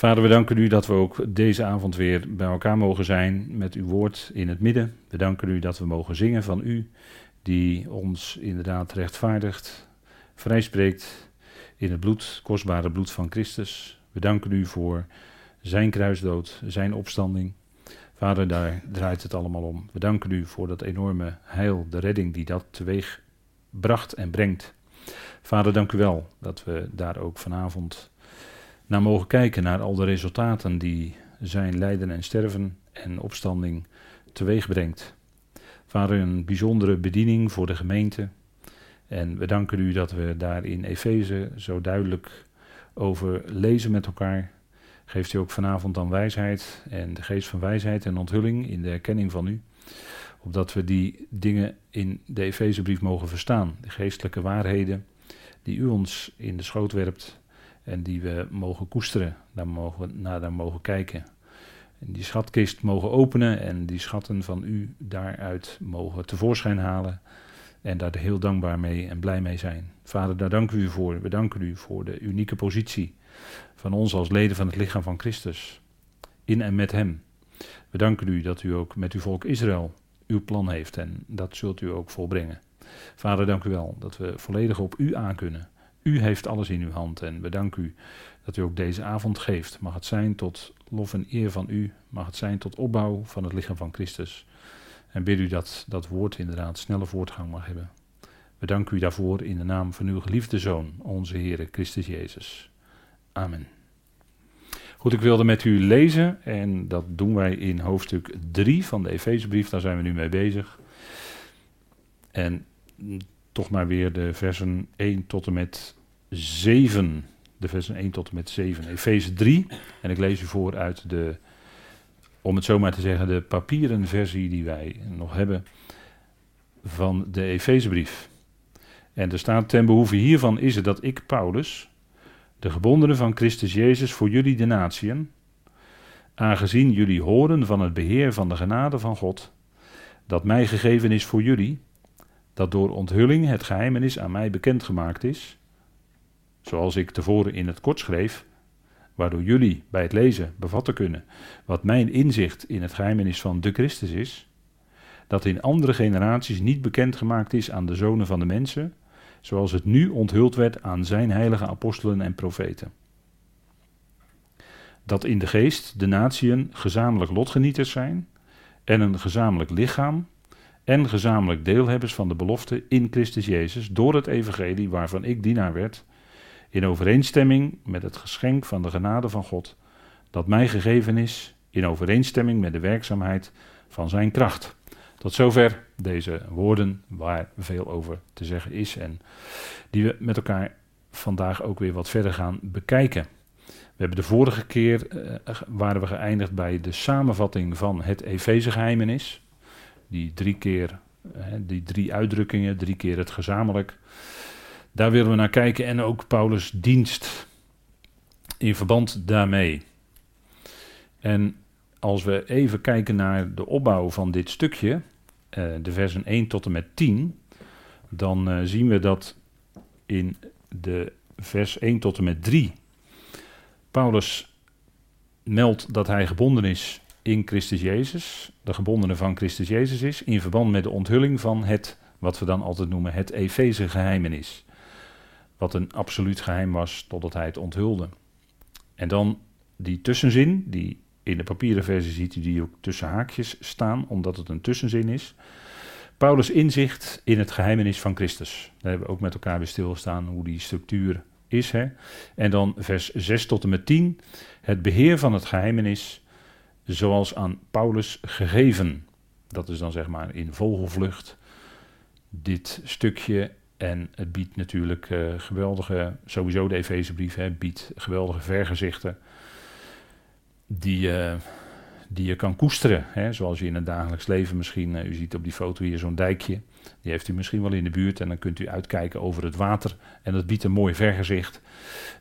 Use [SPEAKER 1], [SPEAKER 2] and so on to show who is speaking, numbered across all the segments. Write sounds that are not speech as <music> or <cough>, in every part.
[SPEAKER 1] Vader, we danken u dat we ook deze avond weer bij elkaar mogen zijn met uw woord in het midden. We danken u dat we mogen zingen van u, die ons inderdaad rechtvaardigt, vrijspreekt in het bloed, kostbare bloed van Christus. We danken u voor zijn kruisdood, zijn opstanding. Vader, daar draait het allemaal om. We danken u voor dat enorme heil, de redding die dat teweeg bracht en brengt. Vader, dank u wel dat we daar ook vanavond naar mogen kijken, naar al de resultaten die zijn lijden en sterven en opstanding teweeg brengt. Vader, een bijzondere bediening voor de gemeente. En we danken u dat we daar in Efeze zo duidelijk over lezen met elkaar. Geeft u ook vanavond dan wijsheid en de geest van wijsheid en onthulling in de erkenning van u. Opdat we die dingen in de Efezebrief mogen verstaan. De geestelijke waarheden die u ons in de schoot werpt en die we mogen koesteren, daar mogen, naar daar mogen kijken. En die schatkist mogen openen en die schatten van u daaruit mogen tevoorschijn halen. En daar heel dankbaar mee en blij mee zijn. Vader, daar danken we u voor. We danken u voor de unieke positie van ons als leden van het lichaam van Christus. In en met Hem. We danken u dat u ook met uw volk Israël uw plan heeft en dat zult u ook volbrengen. Vader, dank u wel dat we volledig op u aankunnen. U heeft alles in uw hand en we danken u dat u ook deze avond geeft. Mag het zijn tot lof en eer van u, mag het zijn tot opbouw van het lichaam van Christus. En bid u dat dat woord inderdaad snelle voortgang mag hebben. We danken u daarvoor in de naam van uw geliefde Zoon, onze Heer Christus Jezus. Amen. Goed, ik wilde met u lezen en dat doen wij in hoofdstuk 3 van de Efezebrief, daar zijn we nu mee bezig. En toch maar weer de versen 1 tot en met 7. De versen 1 tot en met 7. Efeze 3. En ik lees u voor uit de, om het zo maar te zeggen, de papieren versie die wij nog hebben van de Efezebrief. En er staat, ten behoeve hiervan is het dat ik, Paulus, de gebondene van Christus Jezus voor jullie de natieën, aangezien jullie horen van het beheer van de genade van God, dat mij gegeven is voor jullie, dat door onthulling het geheimenis aan mij bekendgemaakt is, zoals ik tevoren in het kort schreef, waardoor jullie bij het lezen bevatten kunnen wat mijn inzicht in het geheimenis van de Christus is, dat in andere generaties niet bekendgemaakt is aan de zonen van de mensen, zoals het nu onthuld werd aan zijn heilige apostelen en profeten. Dat in de geest de natieën gezamenlijk lotgenieters zijn en een gezamenlijk lichaam en gezamenlijk deelhebbers van de belofte in Christus Jezus door het evangelie waarvan ik dienaar werd, in overeenstemming met het geschenk van de genade van God, dat mij gegeven is, in overeenstemming met de werkzaamheid van zijn kracht. Tot zover deze woorden waar veel over te zeggen is en die we met elkaar vandaag ook weer wat verder gaan bekijken. We hebben de vorige keer uh, waren we geëindigd bij de samenvatting van het Efeze-geheimenis. Die drie keer, uh, die drie uitdrukkingen, drie keer het gezamenlijk. Daar willen we naar kijken en ook Paulus' dienst in verband daarmee. En als we even kijken naar de opbouw van dit stukje, uh, de versen 1 tot en met 10, dan uh, zien we dat in de vers 1 tot en met 3 Paulus meldt dat hij gebonden is in Christus Jezus, de gebondene van Christus Jezus is, in verband met de onthulling van het, wat we dan altijd noemen, het Efeze geheimenis. Wat een absoluut geheim was totdat hij het onthulde. En dan die tussenzin, die in de papieren versie ziet u die ook tussen haakjes staan, omdat het een tussenzin is. Paulus' inzicht in het geheimenis van Christus. Daar hebben we ook met elkaar weer stilgestaan hoe die structuur is. Hè? En dan vers 6 tot en met 10. Het beheer van het geheimenis zoals aan Paulus gegeven. Dat is dan zeg maar in vogelvlucht dit stukje. En het biedt natuurlijk uh, geweldige, sowieso de Efezebrief, biedt geweldige vergezichten die, uh, die je kan koesteren. Hè, zoals je in het dagelijks leven misschien, uh, u ziet op die foto hier zo'n dijkje, die heeft u misschien wel in de buurt en dan kunt u uitkijken over het water en dat biedt een mooi vergezicht.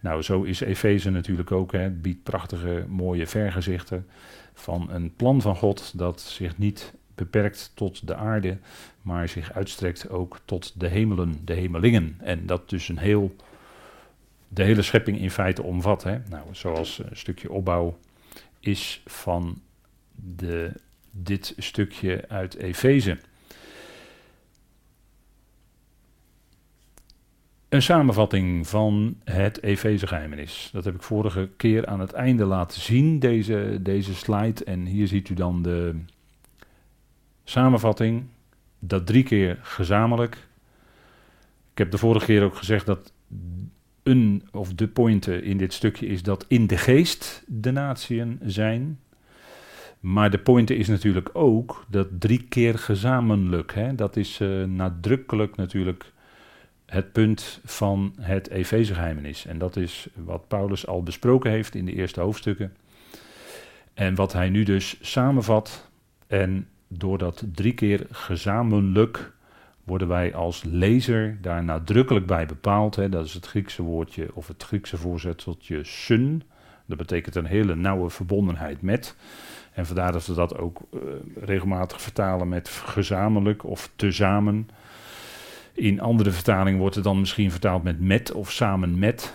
[SPEAKER 1] Nou, zo is Efeze natuurlijk ook, het biedt prachtige mooie vergezichten van een plan van God dat zich niet beperkt tot de aarde, maar zich uitstrekt ook tot de hemelen, de hemelingen. En dat dus een heel de hele schepping in feite omvat. Hè? Nou, zoals een stukje opbouw is van de, dit stukje uit Efeze. Een samenvatting van het Efeze-geheimenis. Dat heb ik vorige keer aan het einde laten zien, deze, deze slide. En hier ziet u dan de samenvatting. Dat drie keer gezamenlijk. Ik heb de vorige keer ook gezegd dat een of de pointe in dit stukje is dat in de geest de natieën zijn. Maar de pointe is natuurlijk ook dat drie keer gezamenlijk. Hè, dat is uh, nadrukkelijk natuurlijk het punt van het Efezegeheimenis. En dat is wat Paulus al besproken heeft in de eerste hoofdstukken. En wat hij nu dus samenvat. En door dat drie keer gezamenlijk worden wij als lezer daar nadrukkelijk bij bepaald. Hè. Dat is het Griekse woordje of het Griekse voorzetseltje sun. Dat betekent een hele nauwe verbondenheid met. En vandaar dat we dat ook uh, regelmatig vertalen met gezamenlijk of tezamen. In andere vertalingen wordt het dan misschien vertaald met met of samen met.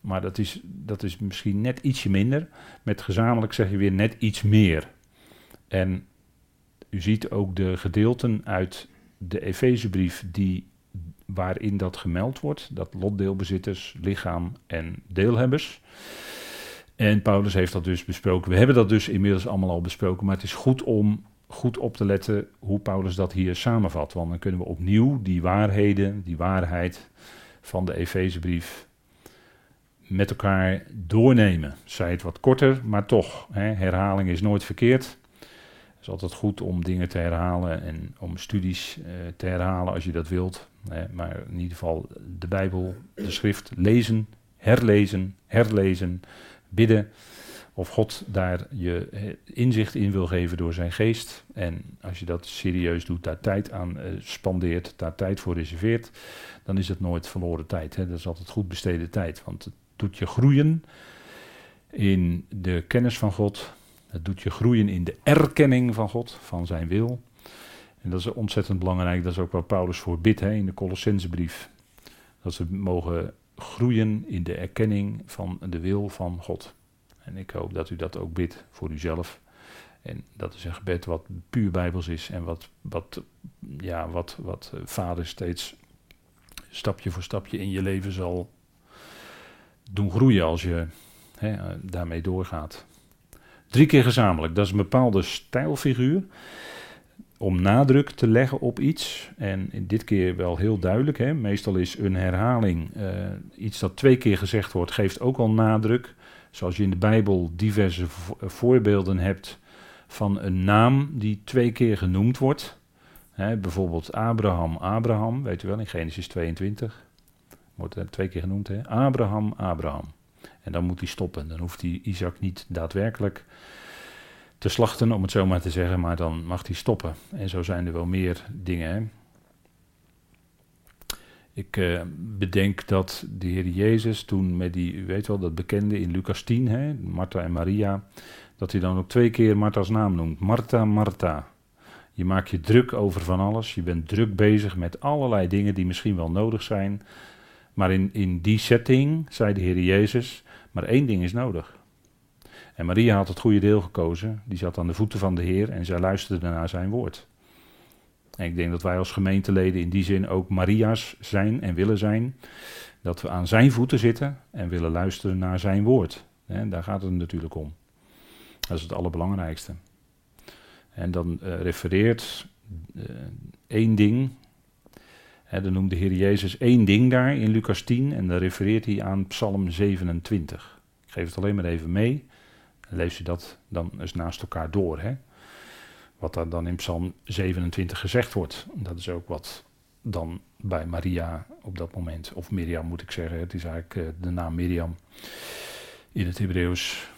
[SPEAKER 1] Maar dat is, dat is misschien net ietsje minder. Met gezamenlijk zeg je weer net iets meer. En u ziet ook de gedeelten uit de Efezebrief die, waarin dat gemeld wordt. Dat lotdeelbezitters, lichaam en deelhebbers. En Paulus heeft dat dus besproken. We hebben dat dus inmiddels allemaal al besproken. Maar het is goed om goed op te letten hoe Paulus dat hier samenvat. Want dan kunnen we opnieuw die waarheden, die waarheid van de Efezebrief met elkaar doornemen. Zij het wat korter, maar toch. Hè, herhaling is nooit verkeerd. Het is altijd goed om dingen te herhalen en om studies eh, te herhalen als je dat wilt. Hè, maar in ieder geval de Bijbel, de schrift lezen, herlezen, herlezen, bidden of God daar je inzicht in wil geven door zijn geest. En als je dat serieus doet, daar tijd aan uh, spandeert, daar tijd voor reserveert, dan is het nooit verloren tijd. Hè? Dat is altijd goed besteden tijd, want het doet je groeien in de kennis van God. Het doet je groeien in de erkenning van God, van zijn wil. En dat is ontzettend belangrijk. Dat is ook waar Paulus voor bidt hè, in de Colossensebrief. Dat ze mogen groeien in de erkenning van de wil van God. En ik hoop dat u dat ook bidt voor uzelf. En dat is een gebed wat puur bijbels is en wat, wat, ja, wat, wat vader steeds stapje voor stapje in je leven zal doen groeien als je hè, daarmee doorgaat. Drie keer gezamenlijk, dat is een bepaalde stijlfiguur om nadruk te leggen op iets. En dit keer wel heel duidelijk. Hè. Meestal is een herhaling, uh, iets dat twee keer gezegd wordt, geeft ook al nadruk. Zoals je in de Bijbel diverse voorbeelden hebt van een naam die twee keer genoemd wordt. bijvoorbeeld Abraham, Abraham, weet u wel, in Genesis 22. Wordt er twee keer genoemd, hè? Abraham, Abraham. En dan moet hij stoppen. Dan hoeft hij Isaac niet daadwerkelijk te slachten, om het zo maar te zeggen, maar dan mag hij stoppen. En zo zijn er wel meer dingen. Hè? Ik uh, bedenk dat de Heer Jezus toen met die, u weet wel, dat bekende in Lucas 10, hè, Martha en Maria, dat hij dan ook twee keer Martha's naam noemt. Martha, Martha. Je maakt je druk over van alles. Je bent druk bezig met allerlei dingen die misschien wel nodig zijn. Maar in, in die setting, zei de Heer Jezus, maar één ding is nodig. En Maria had het goede deel gekozen. Die zat aan de voeten van de Heer en zij luisterde naar zijn woord. En ik denk dat wij als gemeenteleden in die zin ook Maria's zijn en willen zijn. Dat we aan zijn voeten zitten en willen luisteren naar zijn woord. En daar gaat het natuurlijk om. Dat is het allerbelangrijkste. En dan uh, refereert uh, één ding. Hè, dan noemt de Heer Jezus één ding daar in Lucas 10. En dan refereert hij aan Psalm 27. Ik geef het alleen maar even mee. Lees je dat dan eens naast elkaar door. Hè? Wat daar dan in Psalm 27 gezegd wordt. Dat is ook wat dan bij Maria op dat moment, of Miriam moet ik zeggen, het is eigenlijk uh, de naam Miriam in het Hebreeuws.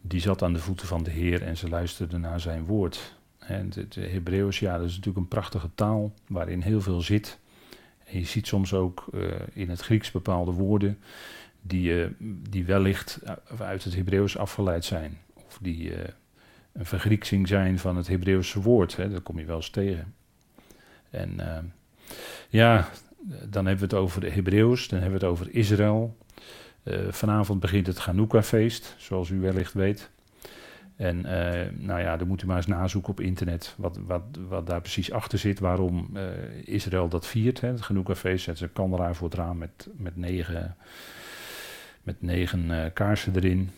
[SPEAKER 1] Die zat aan de voeten van de Heer en ze luisterde naar zijn woord. En het Hebreeuws, ja, dat is natuurlijk een prachtige taal waarin heel veel zit. En je ziet soms ook uh, in het Grieks bepaalde woorden die, uh, die wellicht uit het Hebreeuws afgeleid zijn die uh, een vergrieksing zijn van het Hebreeuwse woord. Hè, dat kom je wel eens tegen. En ja, dan hebben we het over de Hebreeuws, dan hebben we het over Israël. Vanavond begint het Hanukkah-feest, zoals u wellicht weet. En nou ja, dan moet u maar eens nazoeken op internet wat, wat, wat daar precies achter zit, waarom Israël dat viert. Hè. Het Hanukkah-feest zet ze een kandelaar voor het raam met, met negen, met negen kaarsen erin.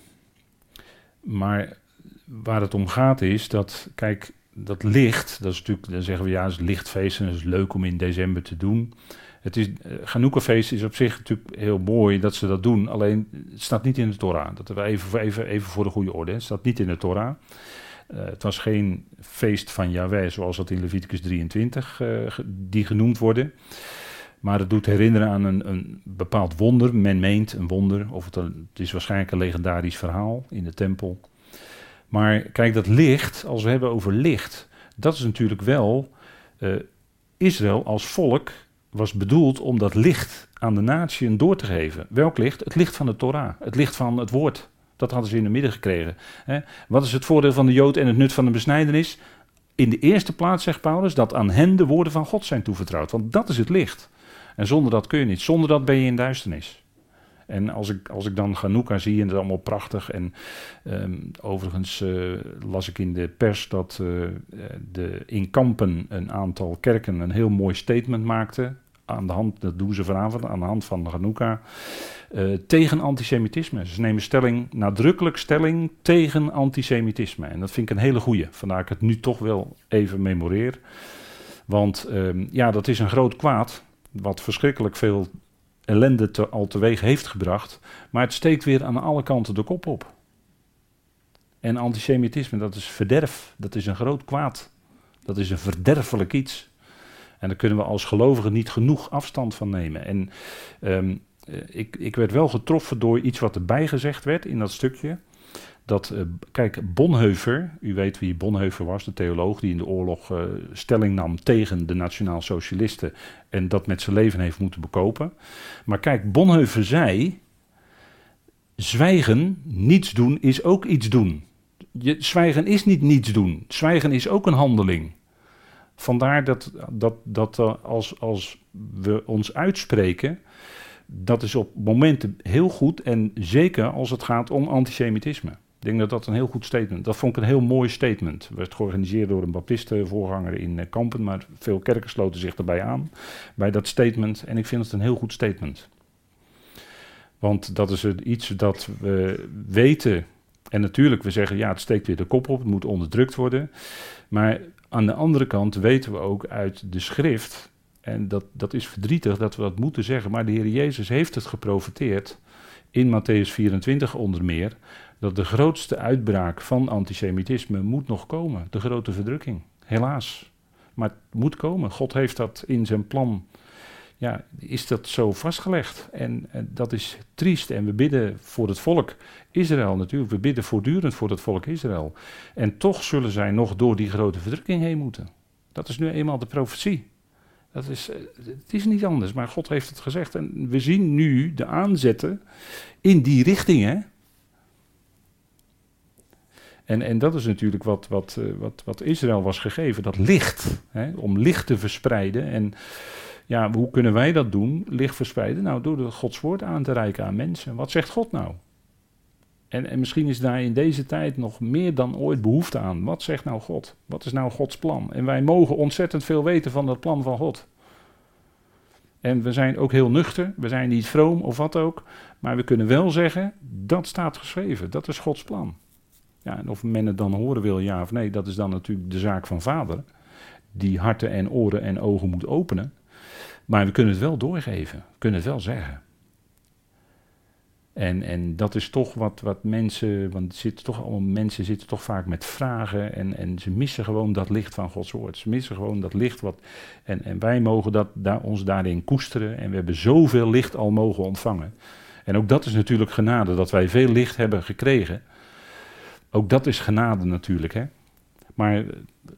[SPEAKER 1] Maar waar het om gaat is dat, kijk, dat licht, dat is natuurlijk, dan zeggen we ja, het is lichtfeest en het is leuk om in december te doen. Het is, uh, is op zich natuurlijk heel mooi dat ze dat doen, alleen het staat niet in de Torah. Dat we even, even, even voor de goede orde, het staat niet in de Torah. Uh, het was geen feest van Yahweh zoals dat in Leviticus 23 uh, eh, die genoemd worden. Maar het doet herinneren aan een, een bepaald wonder. Men meent een wonder, of het, is waarschijnlijk een legendarisch verhaal in de tempel. Maar kijk, dat licht, als we hebben over licht, dat is natuurlijk wel. Uh, Israël als volk was bedoeld om dat licht aan de natie door te geven. Welk licht? Het licht van de Torah, het licht van het woord. Dat hadden ze in de midden gekregen. Hè? Wat is het voordeel van de Jood en het nut van de besnijdenis? In de eerste plaats, zegt Paulus, dat aan hen de woorden van God zijn toevertrouwd. Want dat is het licht. En zonder dat kun je niet. Zonder dat ben je in duisternis. En als ik, als ik dan Hanukkah zie en het is allemaal prachtig. En um, overigens uh, las ik in de pers dat uh, de in Kampen een aantal kerken een heel mooi statement maakten. Aan de hand, dat doen ze vanavond, aan de hand van Hanukkah. Uh, tegen antisemitisme. Ze nemen stelling, nadrukkelijk stelling tegen antisemitisme. En dat vind ik een hele goeie. Vandaar ik het nu toch wel even memoreer. Want um, ja, dat is een groot kwaad. Wat verschrikkelijk veel ellende te, al teweeg heeft gebracht. Maar het steekt weer aan alle kanten de kop op. En antisemitisme, dat is verderf. Dat is een groot kwaad. Dat is een verderfelijk iets. En daar kunnen we als gelovigen niet genoeg afstand van nemen. En um, ik, ik werd wel getroffen door iets wat erbij gezegd werd in dat stukje dat, uh, kijk, Bonhoeffer, u weet wie Bonhoeffer was, de theoloog die in de oorlog uh, stelling nam tegen de nationaal-socialisten en dat met zijn leven heeft moeten bekopen. Maar kijk, Bonhoeffer zei, zwijgen, niets doen is ook iets doen. Je, zwijgen is niet niets doen, zwijgen is ook een handeling. Vandaar dat, dat, dat uh, als, als we ons uitspreken, dat is op momenten heel goed en zeker als het gaat om antisemitisme. Ik denk dat dat een heel goed statement Dat vond ik een heel mooi statement. Het werd georganiseerd door een baptistenvoorganger in eh, Kampen, maar veel kerken sloten zich erbij aan bij dat statement. En ik vind het een heel goed statement. Want dat is iets dat we weten. En natuurlijk, we zeggen ja, het steekt weer de kop op, het moet onderdrukt worden. Maar aan de andere kant weten we ook uit de schrift, en dat, dat is verdrietig dat we dat moeten zeggen, maar de Heer Jezus heeft het geprofiteerd in Matthäus 24 onder meer, dat de grootste uitbraak van antisemitisme moet nog komen. De grote verdrukking, helaas. Maar het moet komen. God heeft dat in zijn plan. Ja, is dat zo vastgelegd? En, en, dat is triest. En we bidden voor het volk Israël natuurlijk. We bidden voortdurend voor het volk Israël. En toch zullen zij nog door die grote verdrukking heen moeten. Dat is nu eenmaal de profetie. Dat is, eh, het is niet anders, maar God heeft het gezegd. En we zien nu de aanzetten in die richting. Hè? En, en dat is natuurlijk wat, wat, eh, wat, wat Israël was gegeven, dat licht. Hè, om licht te verspreiden. En ja, hoe kunnen wij dat doen, licht verspreiden? Nou, door de Gods woord aan te reiken aan mensen. Wat zegt God nou? En, en misschien is daar in deze tijd nog meer dan ooit behoefte aan. Wat zegt nou God? Wat is nou Gods plan? En wij mogen ontzettend veel weten van dat plan van God. En we zijn ook heel nuchter, we zijn niet vroom of wat ook. Maar we kunnen wel zeggen, dat staat geschreven, dat is Gods plan. En of men het dan horen wil, ja of nee, dat is dan natuurlijk de zaak van vader. Die harten en oren en ogen moet openen. Maar we kunnen het wel doorgeven, we kunnen het wel zeggen. En, en dat is toch wat, wat mensen, want zitten toch allemaal, mensen zitten toch vaak met vragen en, en ze missen gewoon dat licht van Gods woord. Ze missen gewoon dat licht wat, en, en wij mogen dat, daar, ons daarin koesteren en we hebben zoveel licht al mogen ontvangen. En ook dat is natuurlijk genade, dat wij veel licht hebben gekregen. Ook dat is genade natuurlijk, hè. Maar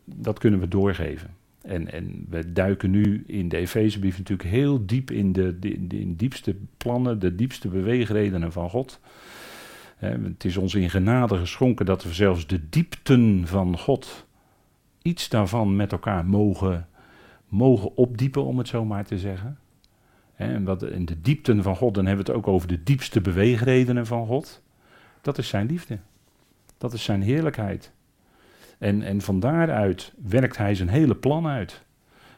[SPEAKER 1] dat kunnen we doorgeven. En, en we duiken nu in de Efezebrief natuurlijk heel diep in de, de, de, diepste plannen, de diepste beweegredenen van God. het is ons in genade geschonken dat we zelfs de diepten van God, iets daarvan met elkaar mogen, mogen opdiepen, om het zo maar te zeggen. en wat in de diepten van God, dan hebben we het ook over de diepste beweegredenen van God. Dat is zijn liefde. Dat is zijn heerlijkheid. En, en van daaruit werkt hij zijn hele plan uit.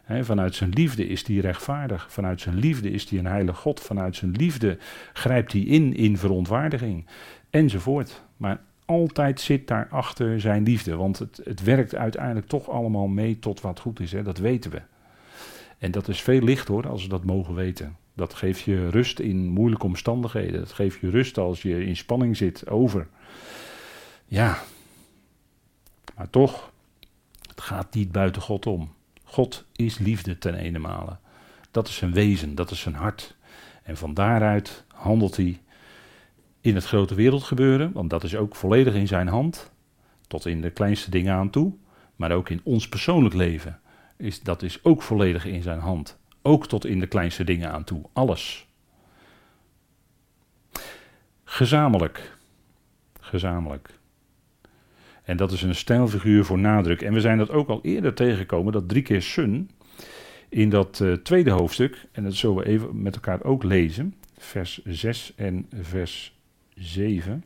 [SPEAKER 1] vanuit zijn liefde is hij rechtvaardig. Vanuit zijn liefde is hij een heilige God. Vanuit zijn liefde grijpt hij in in verontwaardiging. Enzovoort. Maar altijd zit daarachter zijn liefde. Want het, het werkt uiteindelijk toch allemaal mee tot wat goed is. Dat weten we. En dat is veel licht hoor, als we dat mogen weten. Dat geeft je rust in moeilijke omstandigheden. Dat geeft je rust als je in spanning zit over. Ja, maar toch, het gaat niet buiten God om. God is liefde ten ene male. Dat is zijn wezen, dat is zijn hart. En van daaruit handelt hij in het grote wereldgebeuren, want dat is ook volledig in zijn hand, tot in de kleinste dingen aan toe, maar ook in ons persoonlijk leven, is, dat is ook volledig in zijn hand. Ook tot in de kleinste dingen aan toe, alles. Gezamenlijk. Gezamenlijk. En dat is een stijlfiguur voor nadruk. En we zijn dat ook al eerder tegengekomen, dat drie keer sun, in dat uh, tweede hoofdstuk. En dat zullen we even met elkaar ook lezen. Vers 6 en vers 7.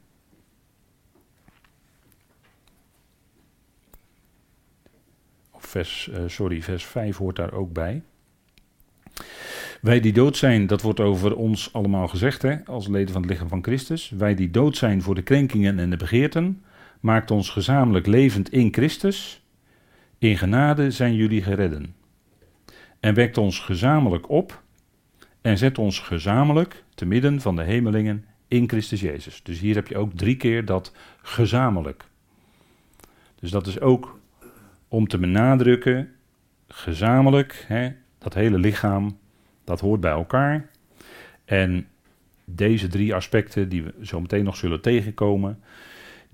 [SPEAKER 1] Of vers, uh, sorry, vers 5 hoort daar ook bij. Wij die dood zijn, dat wordt over ons allemaal gezegd, hè, als leden van het lichaam van Christus. Wij die dood zijn voor de krenkingen en de begeerten, maakt ons gezamenlijk levend in Christus. In genade zijn jullie geredden. En wekt ons gezamenlijk op en zet ons gezamenlijk te midden van de hemelingen in Christus Jezus. Dus hier heb je ook drie keer dat gezamenlijk. Dus dat is ook om te benadrukken, gezamenlijk, hè, dat hele lichaam, dat hoort bij elkaar. En deze drie aspecten, die we zo meteen nog zullen tegenkomen,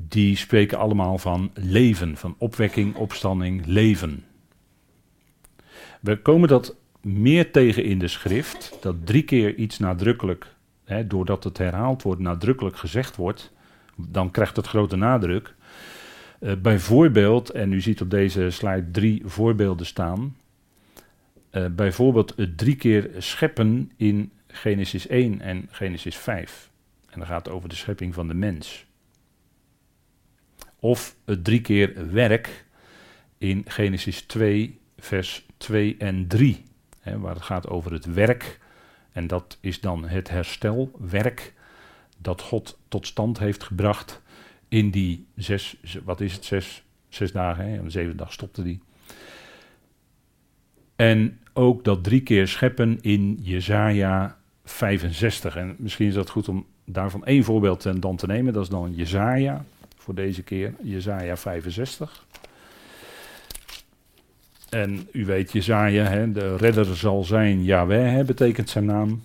[SPEAKER 1] die spreken allemaal van leven, van opwekking, opstanding, leven. We komen dat meer tegen in de schrift, dat drie keer iets nadrukkelijk, hè, doordat het herhaald wordt, nadrukkelijk gezegd wordt, dan krijgt het grote nadruk. Uh, bijvoorbeeld, en u ziet op deze slide drie voorbeelden staan. Uh, bijvoorbeeld het drie keer scheppen in Genesis 1 en Genesis 5. En dan gaat over de schepping van de mens. Of het drie keer werk in Genesis 2, vers 2 en 3. Hè, waar het gaat over het werk. En dat is dan het herstelwerk dat God tot stand heeft gebracht in die zes, wat is het, zes, zes dagen. Hè, de zevende dag stopte die. En ook dat drie keer scheppen in Jezaja 65. En misschien is dat goed om daarvan één voorbeeld dan te nemen. Dat is dan Jezaja voor deze keer, Jezaja 65. En u weet, Jezaja, hè, de redder zal zijn Yahweh, hè, betekent zijn naam.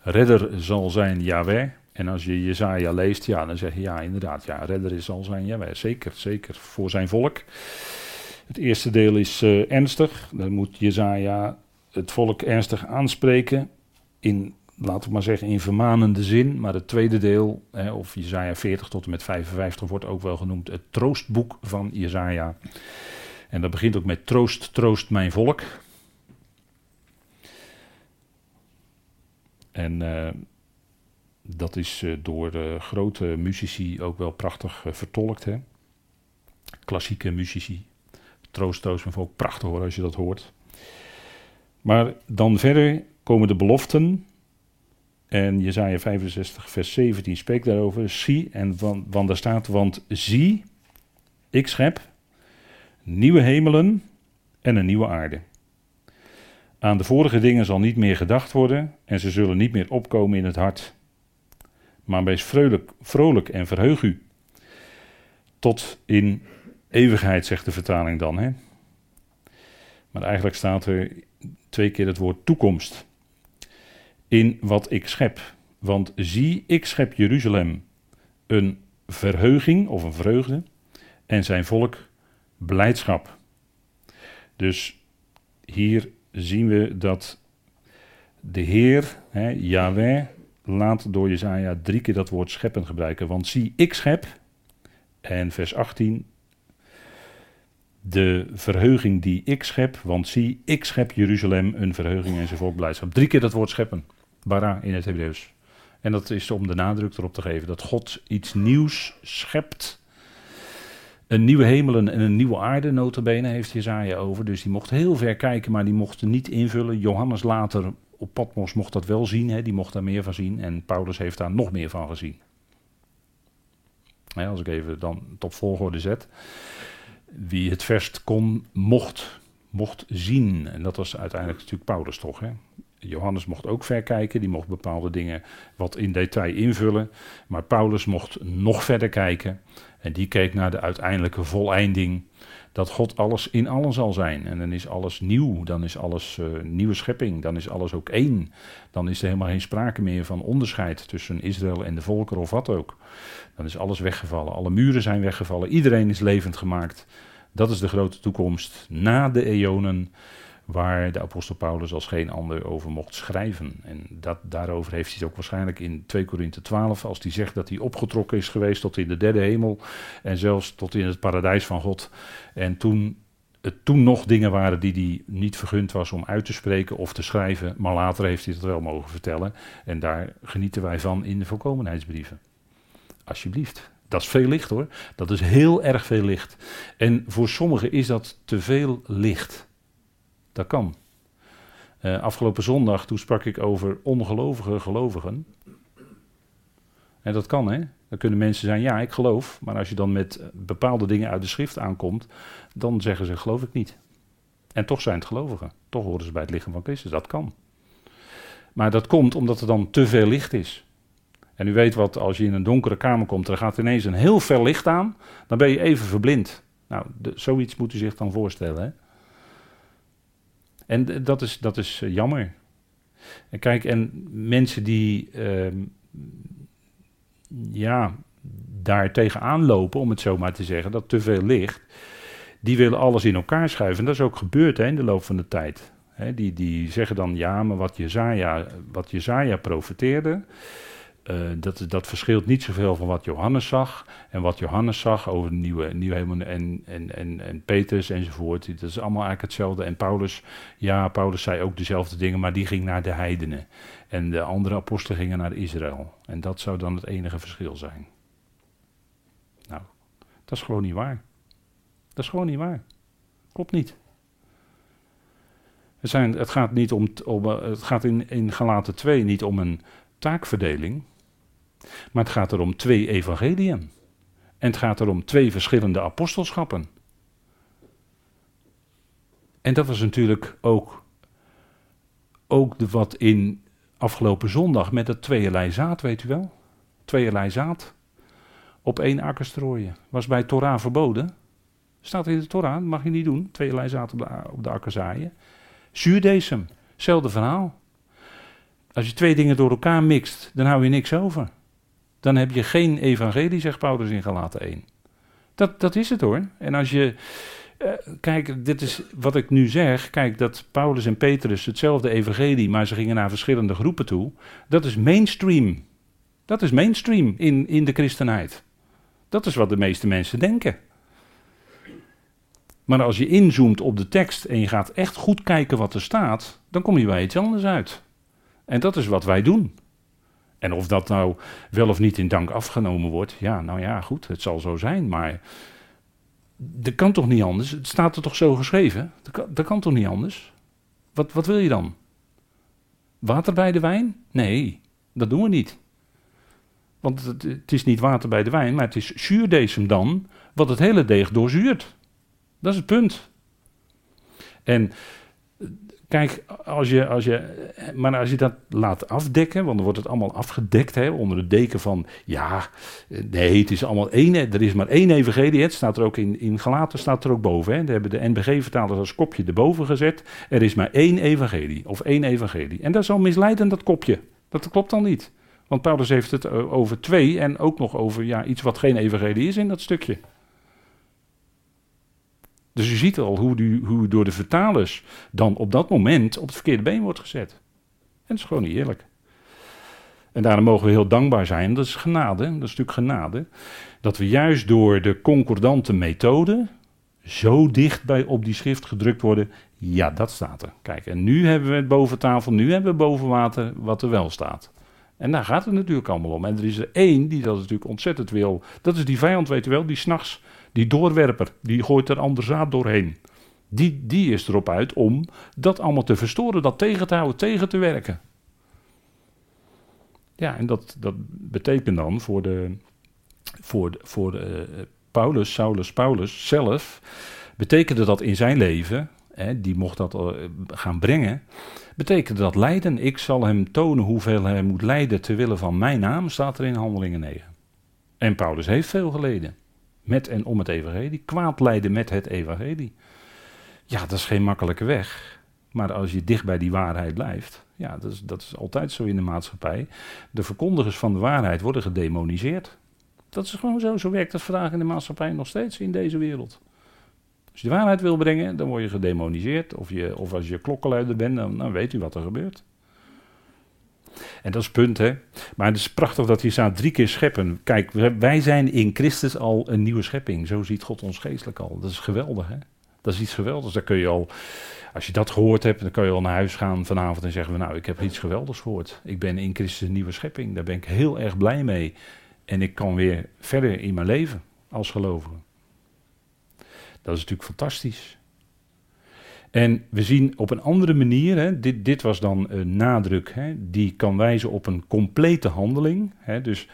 [SPEAKER 1] Redder zal zijn Yahweh. En als je Jezaja leest, ja, dan zeg je ja, inderdaad, ja, redder zal zijn Yahweh. Zeker, zeker, voor zijn volk. Het eerste deel is uh, ernstig. Dan moet Jezaja het volk ernstig aanspreken in laten we maar zeggen, in vermanende zin. Maar het tweede deel, hè, of Jezaja 40 tot en met 55, wordt ook wel genoemd het troostboek van Jezaja. En dat begint ook met troost, troost mijn volk. En uh, dat is uh, door uh, grote muzici ook wel prachtig vertolkt. Hè? Klassieke muzici. Troost, troost mijn volk. Prachtig hoor als je dat hoort. Maar dan verder komen de beloften en Jezaja 65, vers 17 spreekt daarover. Zie, en van, van daar staat, want zie, ik schep nieuwe hemelen en een nieuwe aarde. Aan de vorige dingen zal niet meer gedacht worden en ze zullen niet meer opkomen in het hart. Maar wees vrolijk, vrolijk en verheug u. Tot in eeuwigheid, zegt de vertaling dan. Hè? Maar eigenlijk staat er twee keer het woord toekomst in wat ik schep. Want zie, ik schep Jeruzalem een verheuging of een vreugde en zijn volk blijdschap. Dus hier zien we dat de Heer, hè, Yahweh, laat door Jezaja drie keer dat woord scheppen gebruiken. Want zie, ik schep, en vers 18, de verheuging die ik schep, want zie, ik schep Jeruzalem een verheuging en zijn volk blijdschap. Drie keer dat woord scheppen, bara in het Hebreeuws. En dat is om de nadruk erop te geven dat God iets nieuws schept. Een nieuwe hemelen en een nieuwe aarde, notabene, heeft Jezaja over. Dus die mocht heel ver kijken, maar die mocht niet invullen. Johannes later op Patmos mocht dat wel zien, hè, die mocht daar meer van zien. En Paulus heeft daar nog meer van gezien. als ik even dan tot volgorde zet. Wie het verst kon, mocht, mocht zien. En dat was uiteindelijk natuurlijk Paulus toch. Hè? Johannes mocht ook verkijken, die mocht bepaalde dingen wat in detail invullen. Maar Paulus mocht nog verder kijken. En die keek naar de uiteindelijke voleinding. Dat God alles in allen zal zijn. En dan is alles nieuw. Dan is alles uh, nieuwe schepping. Dan is alles ook één. Dan is er helemaal geen sprake meer van onderscheid tussen Israël en de volkeren of wat ook. Dan is alles weggevallen. Alle muren zijn weggevallen. Iedereen is levend gemaakt. Dat is de grote toekomst na de eonen waar de apostel Paulus als geen ander over mocht schrijven. En dat, daarover heeft hij het ook waarschijnlijk in 2 Korinthe 12, als hij zegt dat hij opgetrokken is geweest tot in de derde hemel en zelfs tot in het paradijs van God. En toen het toen nog dingen waren die hij niet vergund was om uit te spreken of te schrijven, maar later heeft hij het wel mogen vertellen. En daar genieten wij van in de voorkomenheidsbrieven. Alsjeblieft. Dat is veel licht hoor. Dat is heel erg veel licht. En voor sommigen is dat te veel licht. Dat kan. Uh, afgelopen zondag, toen sprak ik over ongelovige gelovigen. En dat kan, hè? Dan kunnen mensen zijn, ja, ik geloof. Maar als je dan met bepaalde dingen uit de schrift aankomt, dan zeggen ze, geloof ik niet. En toch zijn het gelovigen. Toch horen ze bij het lichaam van Christus. Dat kan. Maar dat komt omdat er dan te veel licht is. En u weet wat, als je in een donkere kamer komt, er gaat ineens een heel fel licht aan, dan ben je even verblind. Nou, zoiets moet u zich dan voorstellen. Hè? En dat is, dat is eh, jammer. En kijk, en mensen die uh, ja, daar tegenaan lopen, om het zo maar te zeggen, dat te veel licht, die willen alles in elkaar schuiven. En dat is ook gebeurd hè, in de loop van de tijd. die, die zeggen dan, ja, maar wat Jezaja, wat Jezaja profeteerde, uh, dat, dat verschilt niet zoveel van wat Johannes zag. En wat Johannes zag over de nieuwe, nieuwe hemel en, en, en, en Petrus enzovoort. Dat is allemaal eigenlijk hetzelfde. En Paulus, ja, Paulus zei ook dezelfde dingen, maar die ging naar de heidenen. En de andere apostelen gingen naar Israël. En dat zou dan het enige verschil zijn. Nou, dat is gewoon niet waar. Dat is gewoon niet waar. Klopt niet. Het, zijn, het gaat, niet om, om, het gaat in, in Galaten 2 niet om een taakverdeling. Maar het gaat er om twee evangeliën. En het gaat er om twee verschillende apostelschappen. En dat was natuurlijk ook, ook de wat in afgelopen zondag met het tweeërlei zaad, weet u wel? Tweeërlei zaad op één akker strooien. Was bij Torah verboden. Staat in de Torah, mag je niet doen. Tweeërlei zaad op de, op de akker zaaien. Zuurdesem, hetzelfde verhaal. Als je twee dingen door elkaar mixt, dan hou je niks over. Dan heb je geen evangelie, zegt Paulus in Galaten 1. Dat, dat is het hoor. En als je. Uh, kijk, dit is wat ik nu zeg. Kijk, dat Paulus en Petrus hetzelfde evangelie, maar ze gingen naar verschillende groepen toe. Dat is mainstream. Dat is mainstream in, in de christenheid. Dat is wat de meeste mensen denken. Maar als je inzoomt op de tekst en je gaat echt goed kijken wat er staat, dan kom je bij iets anders uit. En dat is wat wij doen. En of dat nou wel of niet in dank afgenomen wordt, ja, nou ja, goed, het zal zo zijn, maar dat kan toch niet anders? Het staat er toch zo geschreven? Dat kan, toch niet anders? Wat, wat wil je dan? Water bij de wijn? Nee, dat doen we niet. Want het, het is niet water bij de wijn, maar het is zuurdesem dan, wat het hele deeg doorzuurt. Dat is het punt. En Kijk, als je, als je, maar als je dat laat afdekken, want dan wordt het allemaal afgedekt hè, onder de deken van, ja, nee, het is allemaal één, er is maar één evangelie. Het staat er ook in, in Galaten, staat er ook boven. Hè. Daar hebben de NBG-vertalers als kopje erboven gezet. Er is maar één evangelie, of één evangelie. En dat is al misleidend, dat kopje. Dat klopt dan niet. Want Paulus heeft het over twee en ook nog over ja, iets wat geen evangelie is in dat stukje. Dus u ziet al hoe, u, hoe door de vertalers dan op dat moment op het verkeerde been wordt gezet. En dat is gewoon niet eerlijk. En daarom mogen we heel dankbaar zijn, dat is genade, dat is natuurlijk genade, dat we juist door de concordante methode zo dicht bij op die schrift gedrukt worden? Ja, dat staat er. Kijk, en nu hebben we het boven tafel, nu hebben we boven water wat er wel staat. En daar gaat het natuurlijk allemaal om. En er is er één die dat natuurlijk ontzettend wil. Dat is die vijand, weet je wel, die s'nachts, die doorwerper, die gooit er ander zaad doorheen. Die, die is erop uit om dat allemaal te verstoren, dat tegen te houden, tegen te werken. Ja, en dat, dat betekent dan voor, de, voor, voor de, uh, Paulus, Saulus Paulus zelf, betekende dat in zijn leven, hè, die mocht dat uh, gaan brengen, betekende dat lijden. Ik zal hem tonen hoeveel hij moet lijden ter wille van mijn naam, staat er in Handelingen 9. En Paulus heeft veel geleden. Met en om het evangelie. Kwaad lijden met het evangelie. Ja, dat is geen makkelijke weg. Maar als je dicht bij die waarheid blijft, ja, dat is, dat is altijd zo in de maatschappij. De verkondigers van de waarheid worden gedemoniseerd. Dat is gewoon zo. Zo werkt het vandaag in de maatschappij nog steeds in deze wereld. Als je de waarheid wil brengen, dan word je gedemoniseerd. Of, je, of als je klokkenluider bent, dan, dan weet u wat er gebeurt. En dat is punt, hè. Maar het is prachtig dat hij staat drie keer scheppen. Kijk, wij zijn in Christus al een nieuwe schepping. Zo ziet God ons geestelijk al. Dat is geweldig, hè. Dat is iets geweldigs. Daar kun je al, als je dat gehoord hebt, dan kun je al naar huis gaan vanavond en zeggen: Nou, ik heb iets geweldigs gehoord. Ik ben in Christus een nieuwe schepping. Daar ben ik heel erg blij mee. En ik kan weer verder in mijn leven als gelovige. Dat is natuurlijk fantastisch. En we zien op een andere manier, hè, dit, dit was dan een nadruk, hè, die kan wijzen op een complete handeling. Hè, dus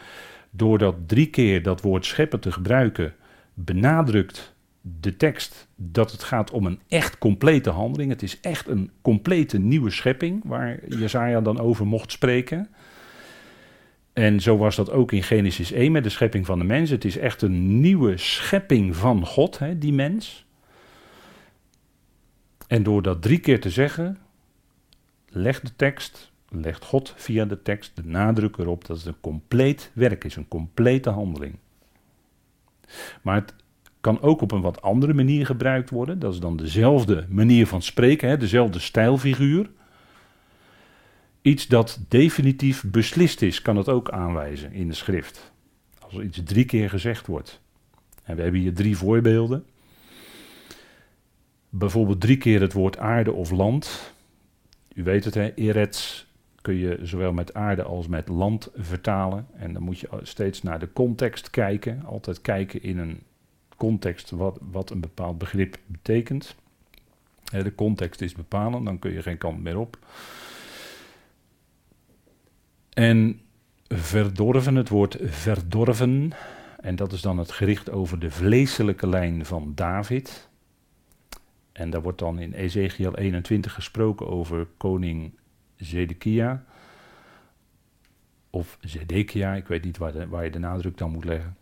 [SPEAKER 1] door dat drie keer dat woord scheppen te gebruiken, benadrukt de tekst dat het gaat om een echt complete handeling. Het is echt een complete nieuwe schepping waar Jezaja dan over mocht spreken. En zo was dat ook in Genesis 1 met de schepping van de mens. Het is echt een nieuwe schepping van God, hè, die mens. En door dat drie keer te zeggen, legt de tekst, legt God via de tekst de nadruk erop dat het een compleet werk is, een complete handeling. Maar het kan ook op een wat andere manier gebruikt worden. Dat is dan dezelfde manier van spreken, hè, dezelfde stijlfiguur. Iets dat definitief beslist is, kan het ook aanwijzen in de schrift. Als er iets drie keer gezegd wordt. En we hebben hier drie voorbeelden. Bijvoorbeeld drie keer het woord aarde of land. U weet het, hè, Erets kun je zowel met aarde als met land vertalen. En dan moet je steeds naar de context kijken. Altijd kijken in een context wat, wat een bepaald begrip betekent. De context is bepalend, dan kun je geen kant meer op. En verdorven, het woord verdorven, en dat is dan het gericht over de vleeselijke lijn van David. En daar wordt dan in Ezekiel 21 gesproken over koning Zedekia. Of Zedekia, ik weet niet waar, waar je de nadruk dan moet leggen.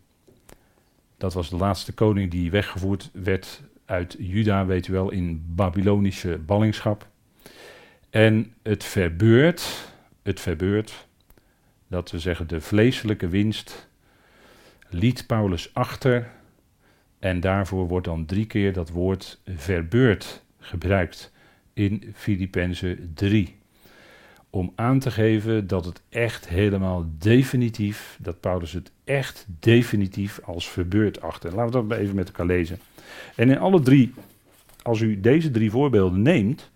[SPEAKER 1] Dat was de laatste koning die weggevoerd werd uit Juda, weet u wel, in Babylonische ballingschap. En het verbeurt, het verbeurt, dat we zeggen de vleeselijke winst liet Paulus achter. En daarvoor wordt dan drie keer dat woord verbeurd gebruikt in Filippenzen 3 om aan te geven dat het echt helemaal definitief, dat Paulus het echt definitief als verbeurd achter. Laten we dat even met elkaar lezen. En in alle drie, als u deze drie voorbeelden neemt,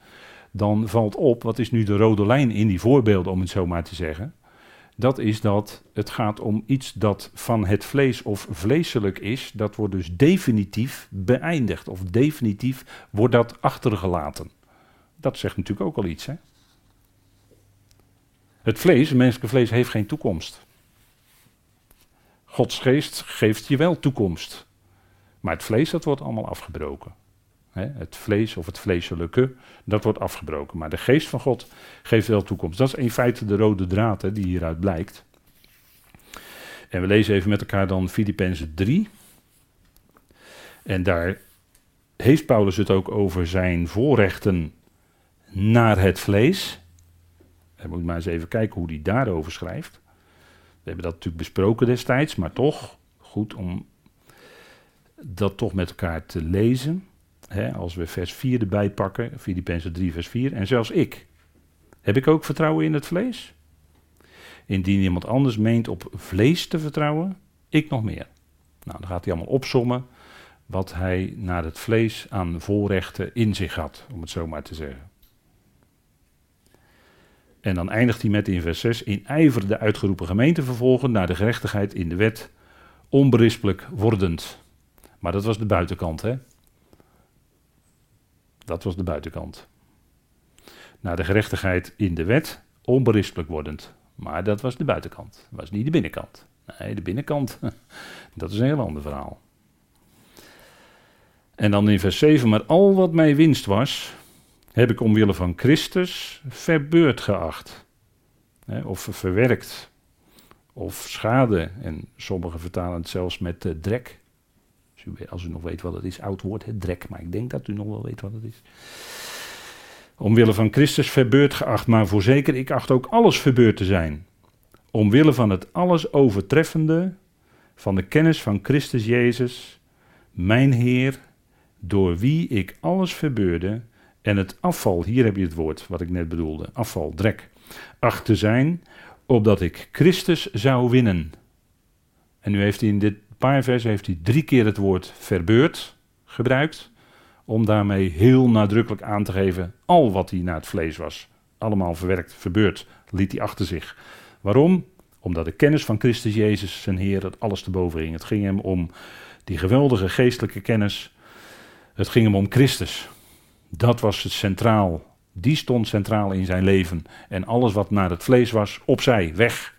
[SPEAKER 1] dan valt op, wat is nu de rode lijn in die voorbeelden, om het zo maar te zeggen. Dat is dat het gaat om iets dat van het vlees of vleeselijk is, dat wordt dus definitief beëindigd, of definitief wordt dat achtergelaten. Dat zegt natuurlijk ook al iets, hè? Het vlees, het menselijke vlees, heeft geen toekomst. Gods geest geeft je wel toekomst. Maar het vlees, dat wordt allemaal afgebroken. Het vlees of het vleeselijke, dat wordt afgebroken. Maar de geest van God geeft wel toekomst. Dat is in feite de rode draad die hieruit blijkt. En we lezen even met elkaar dan Filippenzen 3. En daar heeft Paulus het ook over zijn voorrechten naar het vlees. Dan moet maar eens even kijken hoe hij daarover schrijft. We hebben dat natuurlijk besproken destijds, maar toch goed om dat toch met elkaar te lezen. Als we vers 4 erbij pakken, Filippenzen 3, vers 4. En zelfs ik. Heb ik ook vertrouwen in het vlees? Indien iemand anders meent op vlees te vertrouwen, ik nog meer. Nou, dan gaat hij allemaal opsommen wat hij naar het vlees aan voorrechten in zich had, om het zo maar te zeggen. En dan eindigt hij met in vers 6: In ijver de uitgeroepen gemeente vervolgen naar de gerechtigheid in de wet, onberispelijk wordend. Maar dat was de buitenkant, hè? Dat was de buitenkant. Naar de gerechtigheid in de wet, onberispelijk wordend. Maar dat was de buitenkant, dat was niet de binnenkant. Nee, de binnenkant, <laughs> dat is een heel ander verhaal. En dan in vers 7, maar al wat mij winst was, heb ik omwille van Christus verbeurd geacht. Of verwerkt. Of schade. En sommigen vertalen het zelfs met drek. Als u, nog weet wat het is, oud woord, het drek. Maar ik denk dat u nog wel weet wat het is. Omwille van Christus verbeurd geacht, maar voorzeker, ik acht ook alles verbeurd te zijn. Omwille van het alles overtreffende, van de kennis van Christus Jezus, mijn Heer, door wie ik alles verbeurde, en het afval, hier heb je het woord wat ik net bedoelde, afval, drek, acht te zijn, opdat ik Christus zou winnen. En nu heeft hij in dit paar versen heeft hij drie keer het woord verbeurd gebruikt, om daarmee heel nadrukkelijk aan te geven al wat hij naar het vlees was. Allemaal verwerkt, verbeurd, liet hij achter zich. Waarom? Omdat de kennis van Christus Jezus, zijn Heer, het alles te boven ging. Het ging hem om die geweldige geestelijke kennis. Het ging hem om Christus. Dat was het centraal. Die stond centraal in zijn leven. En alles wat naar het vlees was, opzij, weg.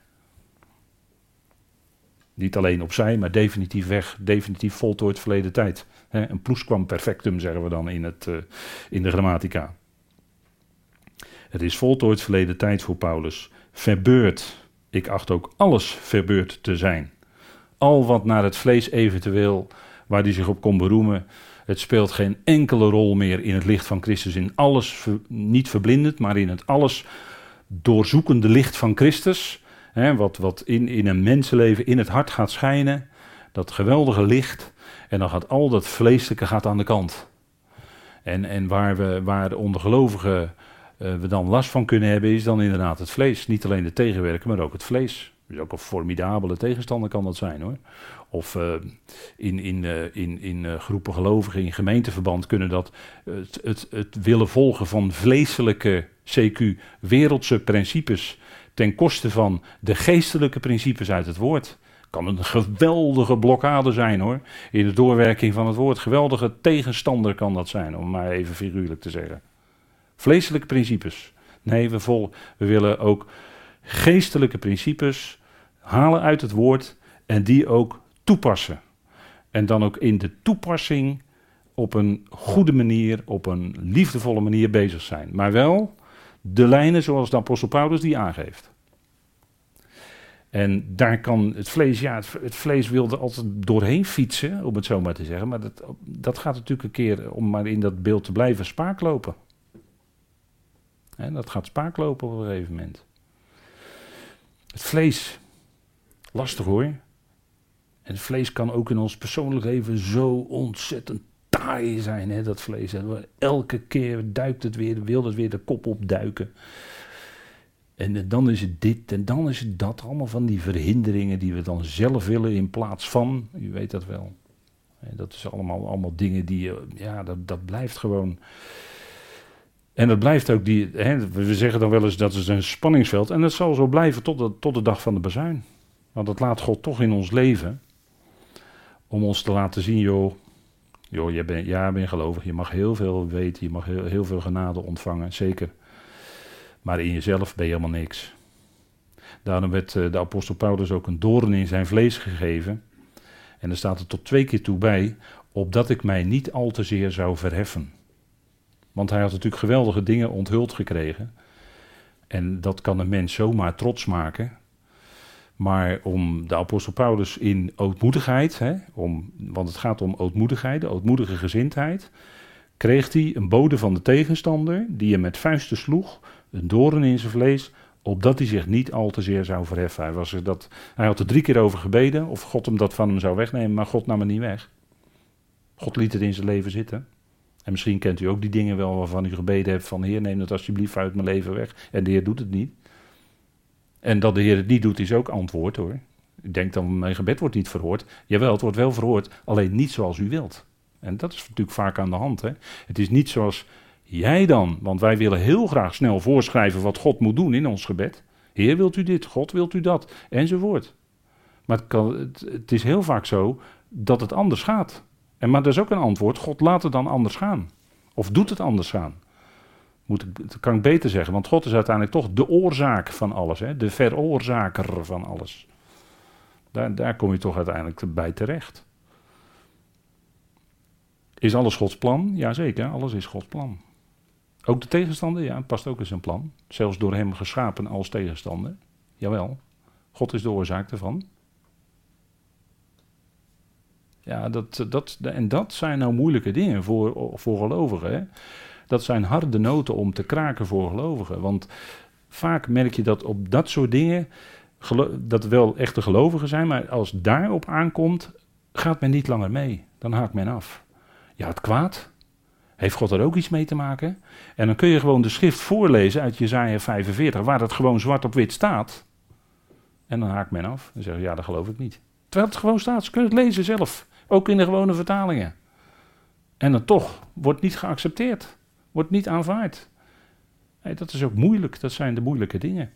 [SPEAKER 1] Niet alleen opzij, maar definitief weg. Definitief voltooid verleden tijd. een plus kwam perfectum, zeggen we dan in, het, uh, in de grammatica. Het is voltooid verleden tijd voor Paulus. Verbeurd. Ik acht ook alles verbeurd te zijn. Al wat naar het vlees eventueel, waar hij zich op kon beroemen, het speelt geen enkele rol meer in het licht van Christus. In alles, niet verblindend, maar in het alles doorzoekende licht van Christus. Wat wat in, in een mensenleven in het hart gaat schijnen. Dat geweldige licht. En dan gaat al dat vleeselijke gaat aan de kant. En, en waar, we, waar de ondergelovigen uh, we dan last van kunnen hebben, is dan inderdaad het vlees. Niet alleen de tegenwerken, maar ook het vlees. Dus ook een formidabele tegenstander kan dat zijn hoor. Of uh, in, in, uh, in, in groepen gelovigen, in gemeenteverband kunnen dat het, het, het willen volgen van vleeselijke CQ, wereldse principes, ten koste van de geestelijke principes uit het woord. Kan een geweldige blokkade zijn hoor, in de doorwerking van het woord. Geweldige tegenstander kan dat zijn, om maar even figuurlijk te zeggen. Vleeselijke principes. Nee, we, vol, we willen ook geestelijke principes halen uit het woord en die ook toepassen. En dan ook in de toepassing op een goede manier, op een liefdevolle manier bezig zijn. Maar wel de lijnen zoals de apostel Paulus die aangeeft. En daar kan het vlees, ja, het, vlees wilde altijd doorheen fietsen, om het zo maar te zeggen. Maar dat, dat gaat natuurlijk een keer, om maar in dat beeld te blijven, spaak lopen. dat gaat spaak lopen op een gegeven moment. Het vlees, lastig hoor. En het vlees kan ook in ons persoonlijk leven zo ontzettend zijn, hè, dat vlees. Elke keer duikt het weer, wil het weer de kop opduiken. En dan is het dit en dan is het dat. Allemaal van die verhinderingen die we dan zelf willen in plaats van. U weet dat wel. Dat is allemaal, allemaal dingen die, ja, dat, dat blijft gewoon. En dat blijft ook die, hè, we zeggen dan wel eens dat is een spanningsveld. En dat zal zo blijven tot de, tot de dag van de bazuin. Want dat laat God toch in ons leven om ons te laten zien, joh, joh jij bent, ja, ben gelovig, je mag heel veel weten, je mag heel, heel veel genade ontvangen, zeker. Maar in jezelf ben je helemaal niks. Daarom werd eh, de apostel Paulus ook een doorn in zijn vlees gegeven. En er staat er tot twee keer toe bij, opdat ik mij niet al te zeer zou verheffen. Want hij had natuurlijk geweldige dingen onthuld gekregen. En dat kan een mens zomaar trots maken. Maar om de apostel Paulus in ootmoedigheid, hè, om, want het gaat om ootmoedigheid, de ootmoedige gezindheid, kreeg hij een bode van de tegenstander, die hem met vuisten sloeg, een doorn in zijn vlees, opdat hij zich niet al te zeer zou verheffen. Hij, was er dat, hij had er drie keer over gebeden of God hem dat van hem zou wegnemen, maar God nam het niet weg. God liet het in zijn leven zitten. En misschien kent u ook die dingen wel waarvan u gebeden hebt van Heer, neem dat alsjeblieft uit mijn leven weg. En de Heer doet het niet. En dat de Heer het niet doet, is ook antwoord hoor. Ik denk dan, mijn gebed wordt niet verhoord. Jawel, het wordt wel verhoord, alleen niet zoals u wilt. En dat is natuurlijk vaak aan de hand. Hè? Het is niet zoals jij dan, want wij willen heel graag snel voorschrijven wat God moet doen in ons gebed. Heer, wilt u dit? God, wilt u dat? Enzovoort. Maar het, kan, het, is heel vaak zo dat het anders gaat. En, maar dat is ook een antwoord. God laat het dan anders gaan. Of doet het anders gaan. Moet ik, dat kan ik beter zeggen, want God is uiteindelijk toch de oorzaak van alles. Hè? De veroorzaker van alles. Daar, daar kom je toch uiteindelijk bij terecht. Is alles Gods plan? Jazeker, alles is Gods plan. Ook de tegenstander, ja, past ook in zijn plan. Zelfs door hem geschapen als tegenstander. Jawel, God is de oorzaak ervan. Ja, dat, dat, en dat zijn nou moeilijke dingen voor, voor gelovigen. Hè? Dat zijn harde noten om te kraken voor gelovigen. Want vaak merk je dat op dat soort dingen, dat wel echte gelovigen zijn, maar als daarop aankomt, gaat men niet langer mee. Dan haakt men af. Ja, het kwaad. Heeft God er ook iets mee te maken? En dan kun je gewoon de schrift voorlezen uit Jezaja 45, waar het gewoon zwart op wit staat. En dan haakt men af en zegt, ja, dat geloof ik niet. Terwijl het gewoon staat, ze kunnen het lezen zelf. Ook in de gewone vertalingen. En dan toch wordt niet geaccepteerd. Wordt niet aanvaard. dat is ook moeilijk, dat zijn de moeilijke dingen.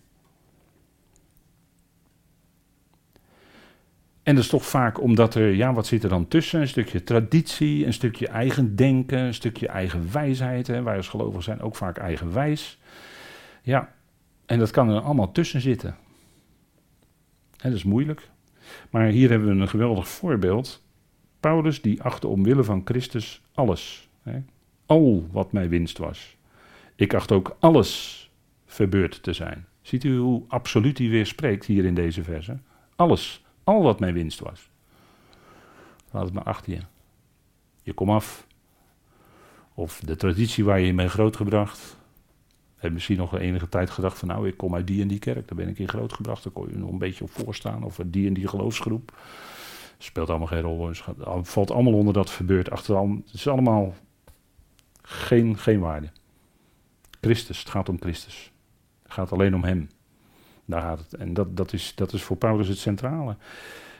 [SPEAKER 1] En dat is toch vaak omdat er, ja, wat zit er dan tussen? Een stukje traditie, een stukje eigen denken, een stukje eigen wijsheid. Hè. Wij als gelovigen zijn ook vaak eigenwijs. Ja, en dat kan er allemaal tussen zitten. En dat is moeilijk. Maar hier hebben we een geweldig voorbeeld. Paulus die achtte omwille van Christus alles. Hè. Al wat mij winst was. Ik acht ook alles verbeurd te zijn. Ziet u hoe absoluut hij weer spreekt hier in deze verse? Alles. Al wat mijn winst was. Laat het maar achter je. Je kom af. Of de traditie waar je in bent grootgebracht. Heb misschien nog enige tijd gedacht van nou, ik kom uit die en die kerk. Daar ben ik in grootgebracht. Daar kon je nog een beetje op voorstaan. Of die en die geloofsgroep. Speelt allemaal geen rol. Het valt allemaal onder dat verbeurt. Achteraan. Het is allemaal geen, geen waarde. Christus, het gaat om Christus. Het gaat alleen om Hem. Daar gaat het. En dat, dat, is, dat is voor Paulus het centrale.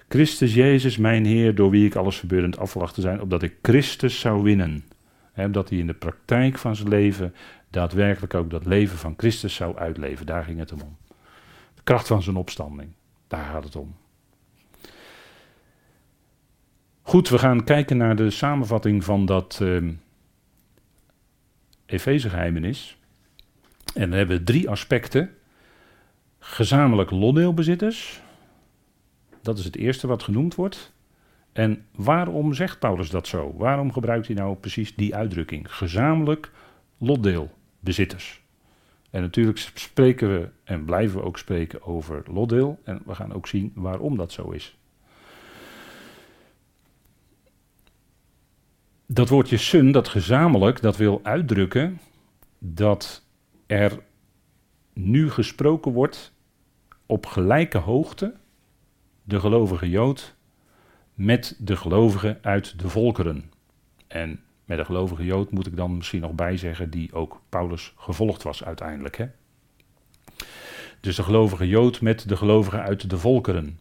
[SPEAKER 1] Christus Jezus, mijn Heer, door wie ik alles verbeurend afwacht te zijn, opdat ik Christus zou winnen. He, dat hij in de praktijk van zijn leven daadwerkelijk ook dat leven van Christus zou uitleven. Daar ging het om. De kracht van zijn opstanding. Daar gaat het om. Goed, we gaan kijken naar de samenvatting van dat uh, Efeze-geheimenis. En dan hebben we drie aspecten gezamenlijk lotdeelbezitters. Dat is het eerste wat genoemd wordt. En waarom zegt Paulus dat zo? Waarom gebruikt hij nou precies die uitdrukking? Gezamenlijk lotdeelbezitters. En natuurlijk spreken we en blijven we ook spreken over lotdeel. En we gaan ook zien waarom dat zo is. Dat woordje sun, dat gezamenlijk, dat wil uitdrukken dat er nu gesproken wordt op gelijke hoogte de gelovige Jood met de gelovigen uit de volkeren. En met de gelovige Jood moet ik dan misschien nog bijzeggen die ook Paulus gevolgd was uiteindelijk. Hè? Dus de gelovige Jood met de gelovigen uit de volkeren.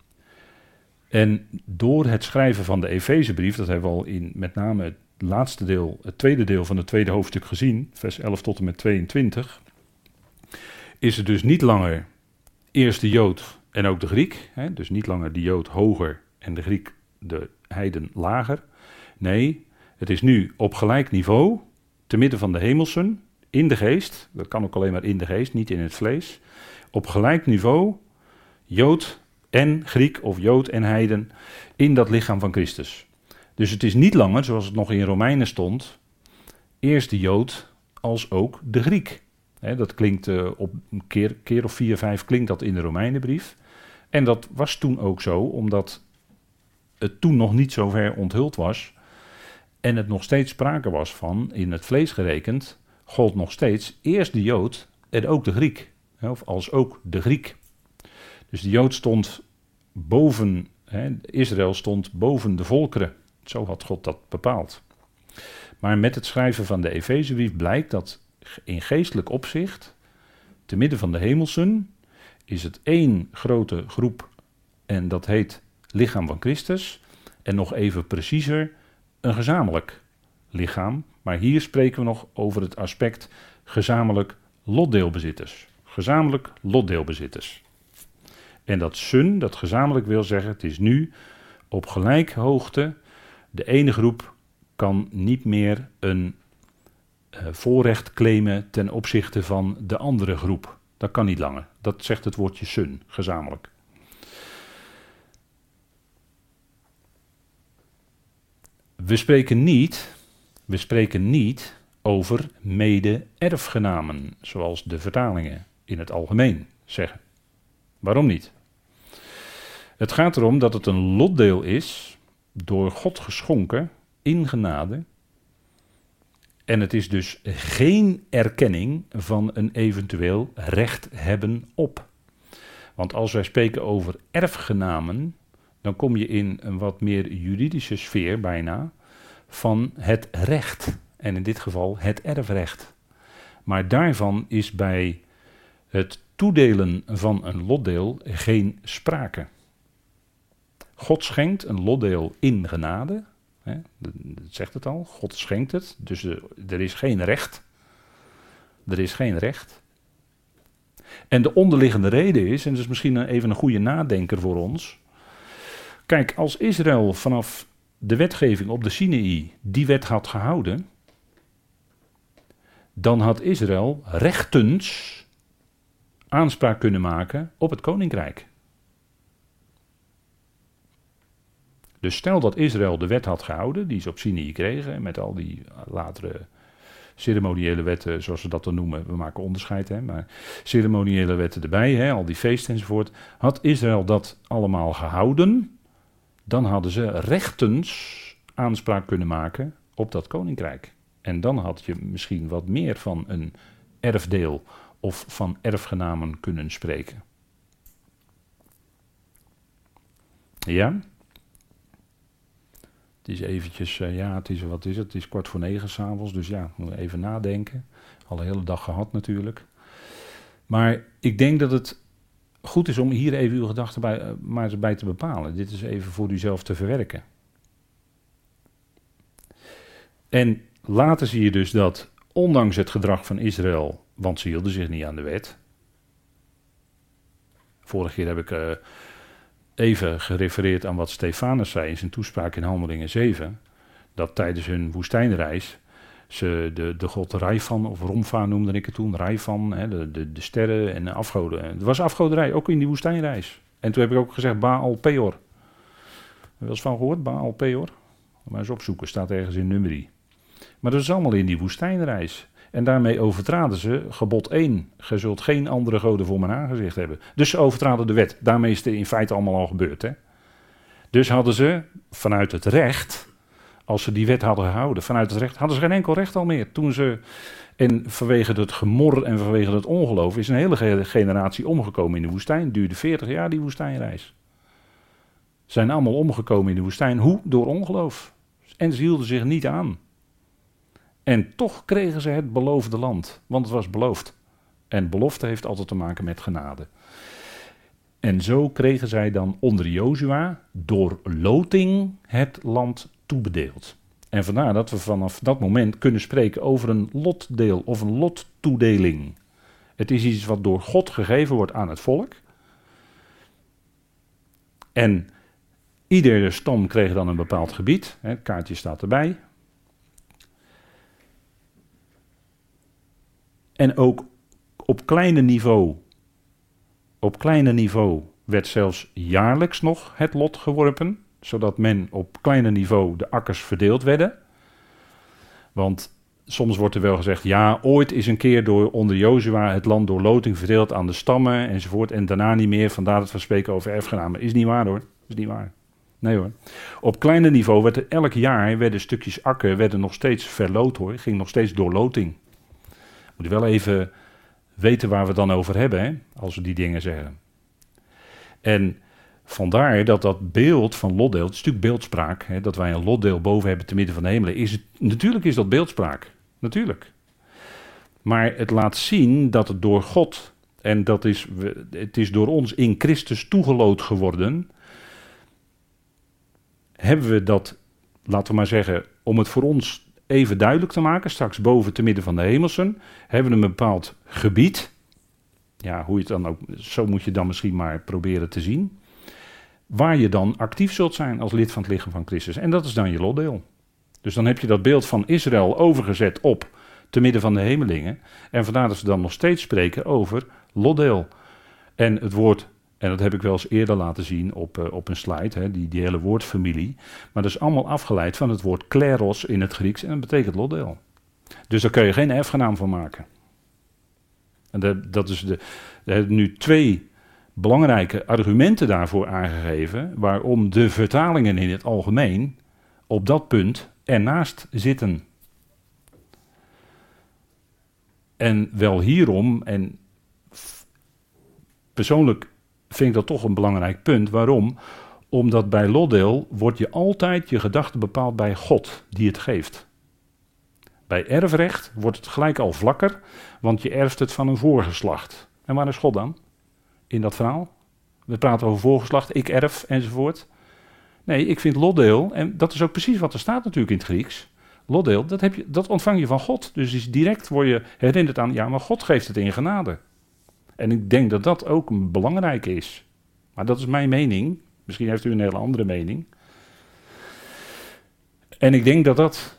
[SPEAKER 1] En door het schrijven van de Efezebrief, dat hebben we al in met name het laatste deel, het tweede deel van het tweede hoofdstuk gezien, vers 11 tot en met 22, is het dus niet langer eerst de Jood en ook de Griek. Hè, dus niet langer de Jood hoger en de Griek, de heiden, lager. Nee, het is nu op gelijk niveau, te midden van de hemelsen, in de geest. Dat kan ook alleen maar in de geest, niet in het vlees. Op gelijk niveau, Jood en Griek of Jood en heiden, in dat lichaam van Christus. Dus het is niet langer, zoals het nog in Romeinen stond, eerst de Jood als ook de Griek dat klinkt uh, op een keer, keer of vier, vijf klinkt dat in de Romeinenbrief. En dat was toen ook zo, omdat het toen nog niet zo ver onthuld was. En het nog steeds sprake was van, in het vlees gerekend, gold nog steeds eerst de Jood en ook de Griek. Of als ook de Griek. Dus de Jood stond boven, Israël stond boven de volkeren. Zo had God dat bepaald. Maar met het schrijven van de Efezebrief blijkt dat in geestelijk opzicht, te midden van de hemelsen, is het één grote groep en dat heet lichaam van Christus. En nog even preciezer, een gezamenlijk lichaam. Maar hier spreken we nog over het aspect gezamenlijk lotdeelbezitters. Gezamenlijk lotdeelbezitters. En dat sun, dat gezamenlijk wil zeggen, het is nu op gelijk hoogte. De ene groep kan niet meer een uh, voorrecht claimen ten opzichte van de andere groep. Dat kan niet langer. Dat zegt het woordje sun, gezamenlijk. We spreken niet, we spreken niet over mede-erfgenamen, zoals de vertalingen in het algemeen zeggen. Waarom niet? Het gaat erom dat het een lotdeel is, door God geschonken, in genade. En het is dus geen erkenning van een eventueel recht hebben op. Want als wij spreken over erfgenamen, dan kom je in een wat meer juridische sfeer bijna van het recht. En in dit geval het erfrecht. Maar daarvan is bij het toedelen van een lotdeel geen sprake. God schenkt een lotdeel in genade. Hè, dat zegt het al. God schenkt het. Dus er is geen recht. Er is geen recht. En de onderliggende reden is, en dat is misschien even een goede nadenker voor ons. Kijk, als Israël vanaf de wetgeving op de Sinaï die wet had gehouden, dan had Israël rechtens aanspraak kunnen maken op het koninkrijk. Dus stel dat Israël de wet had gehouden, die ze op Sinai kregen, met al die latere ceremoniële wetten, zoals ze dat dan noemen, we maken onderscheid, hè, maar ceremoniële wetten erbij, hè, al die feesten enzovoort. Had Israël dat allemaal gehouden, dan hadden ze rechtens aanspraak kunnen maken op dat koninkrijk. En dan had je misschien wat meer van een erfdeel of van erfgenamen kunnen spreken. Ja? Het is eventjes, uh, ja, het is, wat is het? Het is kwart voor negen s'avonds, dus ja, we even nadenken. Al de hele dag gehad natuurlijk. Maar ik denk dat het goed is om hier even uw gedachten bij, uh, maar eens bij te bepalen. Dit is even voor uzelf te verwerken. En later zie je dus dat, ondanks het gedrag van Israël, want ze hielden zich niet aan de wet. Vorige keer heb ik uh, even gerefereerd aan wat Stefanus zei in zijn toespraak in Handelingen 7. Dat tijdens hun woestijnreis ze de, de god Rijfan, of Romfa noemde ik het toen, Rijfan, hè, de, de, de sterren en de afgoden. Het was afgoderij, ook in die woestijnreis. En toen heb ik ook gezegd Baal Peor. Wel eens van gehoord, Baal Peor? Maar eens opzoeken, staat ergens in nummerie. Maar dat is allemaal in die woestijnreis. En daarmee overtraden ze gebod 1. Ge zult geen andere goden voor mijn aangezicht hebben. Dus ze overtraden de wet. Daarmee is het in feite allemaal al gebeurd. Hè? Dus hadden ze vanuit het recht, als ze die wet hadden gehouden, vanuit het recht, hadden ze geen enkel recht al meer. Toen ze, en vanwege het gemor en vanwege het ongeloof, is een hele generatie omgekomen in de woestijn. Duurde 40 jaar die woestijnreis. Zijn allemaal omgekomen in de woestijn. Hoe? Door ongeloof. En ze hielden zich niet aan. En toch kregen ze het beloofde land, want het was beloofd. En belofte heeft altijd te maken met genade. En zo kregen zij dan onder Jozua door loting het land toebedeeld. En vandaar dat we vanaf dat moment kunnen spreken over een lotdeel of een lottoedeling. Het is iets wat door God gegeven wordt aan het volk. En iedere stam kreeg dan een bepaald gebied. Het kaartje staat erbij. En ook op kleine niveau, op kleine niveau werd zelfs jaarlijks nog het lot geworpen, zodat men op kleine niveau de akkers verdeeld werden. Want soms wordt er wel gezegd, ja, ooit is een keer door onder Jozua het land door loting verdeeld aan de stammen enzovoort en daarna niet meer, vandaar dat we spreken over erfgenamen. Is niet waar hoor, is niet waar. Nee hoor. Op kleine niveau werd er elk jaar werden stukjes akker werden nog steeds verloot hoor, ging nog steeds door loting. Moet wel even weten waar we het dan over hebben, hè, als we die dingen zeggen. En vandaar dat dat beeld van lotdeel, het is natuurlijk beeldspraak, hè, dat wij een lotdeel boven hebben te midden van de hemelen, is het, natuurlijk is dat beeldspraak. Natuurlijk. Maar het laat zien dat het door God, en dat is, het is door ons in Christus toegeloot geworden, hebben we dat, laten we maar zeggen, om het voor ons even duidelijk te maken, straks boven te midden van de hemelsen, hebben we een bepaald gebied. Ja, hoe je het dan ook, zo moet je dan misschien maar proberen te zien. Waar je dan actief zult zijn als lid van het lichaam van Christus. En dat is dan je lotdeel. Dus dan heb je dat beeld van Israël overgezet op te midden van de hemelingen. En vandaar dat ze dan nog steeds spreken over lotdeel. En het woord, en dat heb ik wel eens eerder laten zien op, uh, op een slide, hè, die, die hele woordfamilie. Maar dat is allemaal afgeleid van het woord kleros in het Grieks en dat betekent lotdeel. Dus daar kun je geen erfgenaam van maken. En dat, dat is de, we hebben nu twee belangrijke argumenten daarvoor aangegeven, waarom de vertalingen in het algemeen op dat punt ernaast zitten. En wel hierom, en persoonlijk vind ik dat toch een belangrijk punt. Waarom? Omdat bij lotdeel wordt je altijd je gedachte bepaald bij God die het geeft. Bij erfrecht wordt het gelijk al vlakker, want je erft het van een voorgeslacht. En waar is God dan? In dat verhaal? We praten over voorgeslacht, ik erf enzovoort. Nee, ik vind lotdeel, en dat is ook precies wat er staat natuurlijk in het Grieks. Lotdeel, dat, heb je, dat ontvang je van God. Dus direct word je herinnerd aan, ja, maar God geeft het in genade. En ik denk dat dat ook belangrijk is. Maar dat is mijn mening. Misschien heeft u een hele andere mening. En ik denk dat dat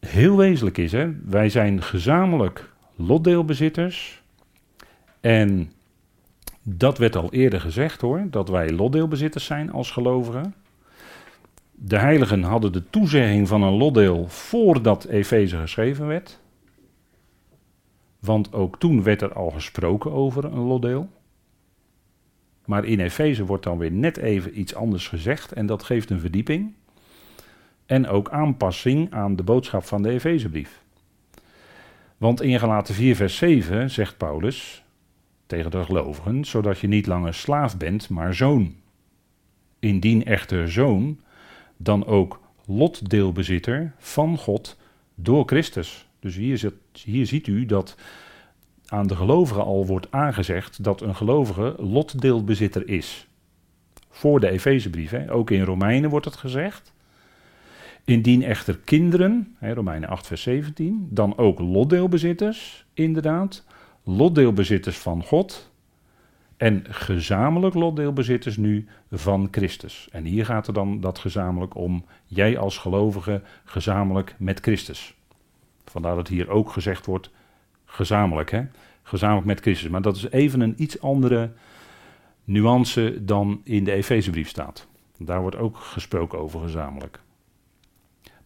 [SPEAKER 1] heel wezenlijk is. Hè? Wij zijn gezamenlijk lotdeelbezitters. En dat werd al eerder gezegd hoor, dat wij lotdeelbezitters zijn als gelovigen. De heiligen hadden de toezegging van een lotdeel voordat Efeze geschreven werd. Want ook toen werd er al gesproken over een lotdeel. Maar in Efeze wordt dan weer net even iets anders gezegd en dat geeft een verdieping. En ook aanpassing aan de boodschap van de Efezebrief. Want in Galaten 4 vers 7 zegt Paulus tegen de gelovigen, zodat je niet langer slaaf bent, maar zoon. Indien echter zoon, dan ook lotdeelbezitter van God door Christus. Dus hier, zit, hier ziet u dat aan de gelovigen al wordt aangezegd dat een gelovige lotdeelbezitter is. Voor de Efezebrief, ook in Romeinen wordt het gezegd. Indien echter kinderen, hè, Romeinen 8 vers 17, dan ook lotdeelbezitters, inderdaad, lotdeelbezitters van God en gezamenlijk lotdeelbezitters nu van Christus. En hier gaat er dan dat gezamenlijk om, jij als gelovige gezamenlijk met Christus. Vandaar dat hier ook gezegd wordt, gezamenlijk, hè? gezamenlijk met Christus. Maar dat is even een iets andere nuance dan in de Efezebrief staat. Daar wordt ook gesproken over gezamenlijk.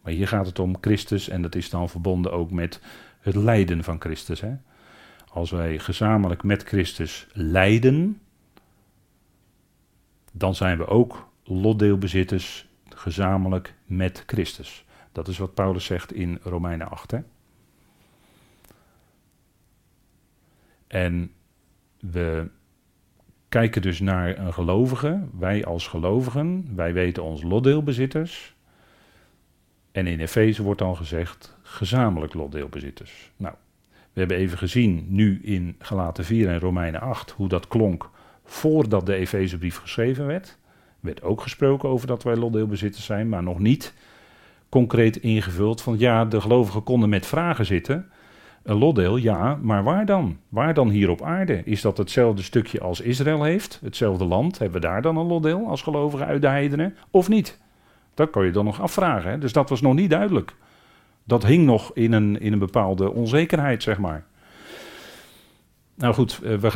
[SPEAKER 1] Maar hier gaat het om Christus en dat is dan verbonden ook met het lijden van Christus. Hè? Als wij gezamenlijk met Christus lijden, dan zijn we ook lotdeelbezitters gezamenlijk met Christus. Dat is wat Paulus zegt in Romeinen 8. Hè? En we kijken dus naar een gelovige, wij als gelovigen, wij weten ons lotdeelbezitters. En in Efeze wordt dan gezegd gezamenlijk lotdeelbezitters. Nou, we hebben even gezien nu in Galaten 4 en Romeinen 8 hoe dat klonk voordat de Efezebrief geschreven werd. Er werd ook gesproken over dat wij lotdeelbezitters zijn, maar nog niet concreet ingevuld van ja, de gelovigen konden met vragen zitten. Een lotdeel, ja, maar waar dan? Waar dan hier op aarde? Is dat hetzelfde stukje als Israël heeft? Hetzelfde land? Hebben we daar dan een lotdeel als gelovigen uit de heidenen? Of niet? Dat kan je dan nog afvragen. Hè? Dus dat was nog niet duidelijk. Dat hing nog in een, in een bepaalde onzekerheid, zeg maar. Nou goed, eh, we gaan.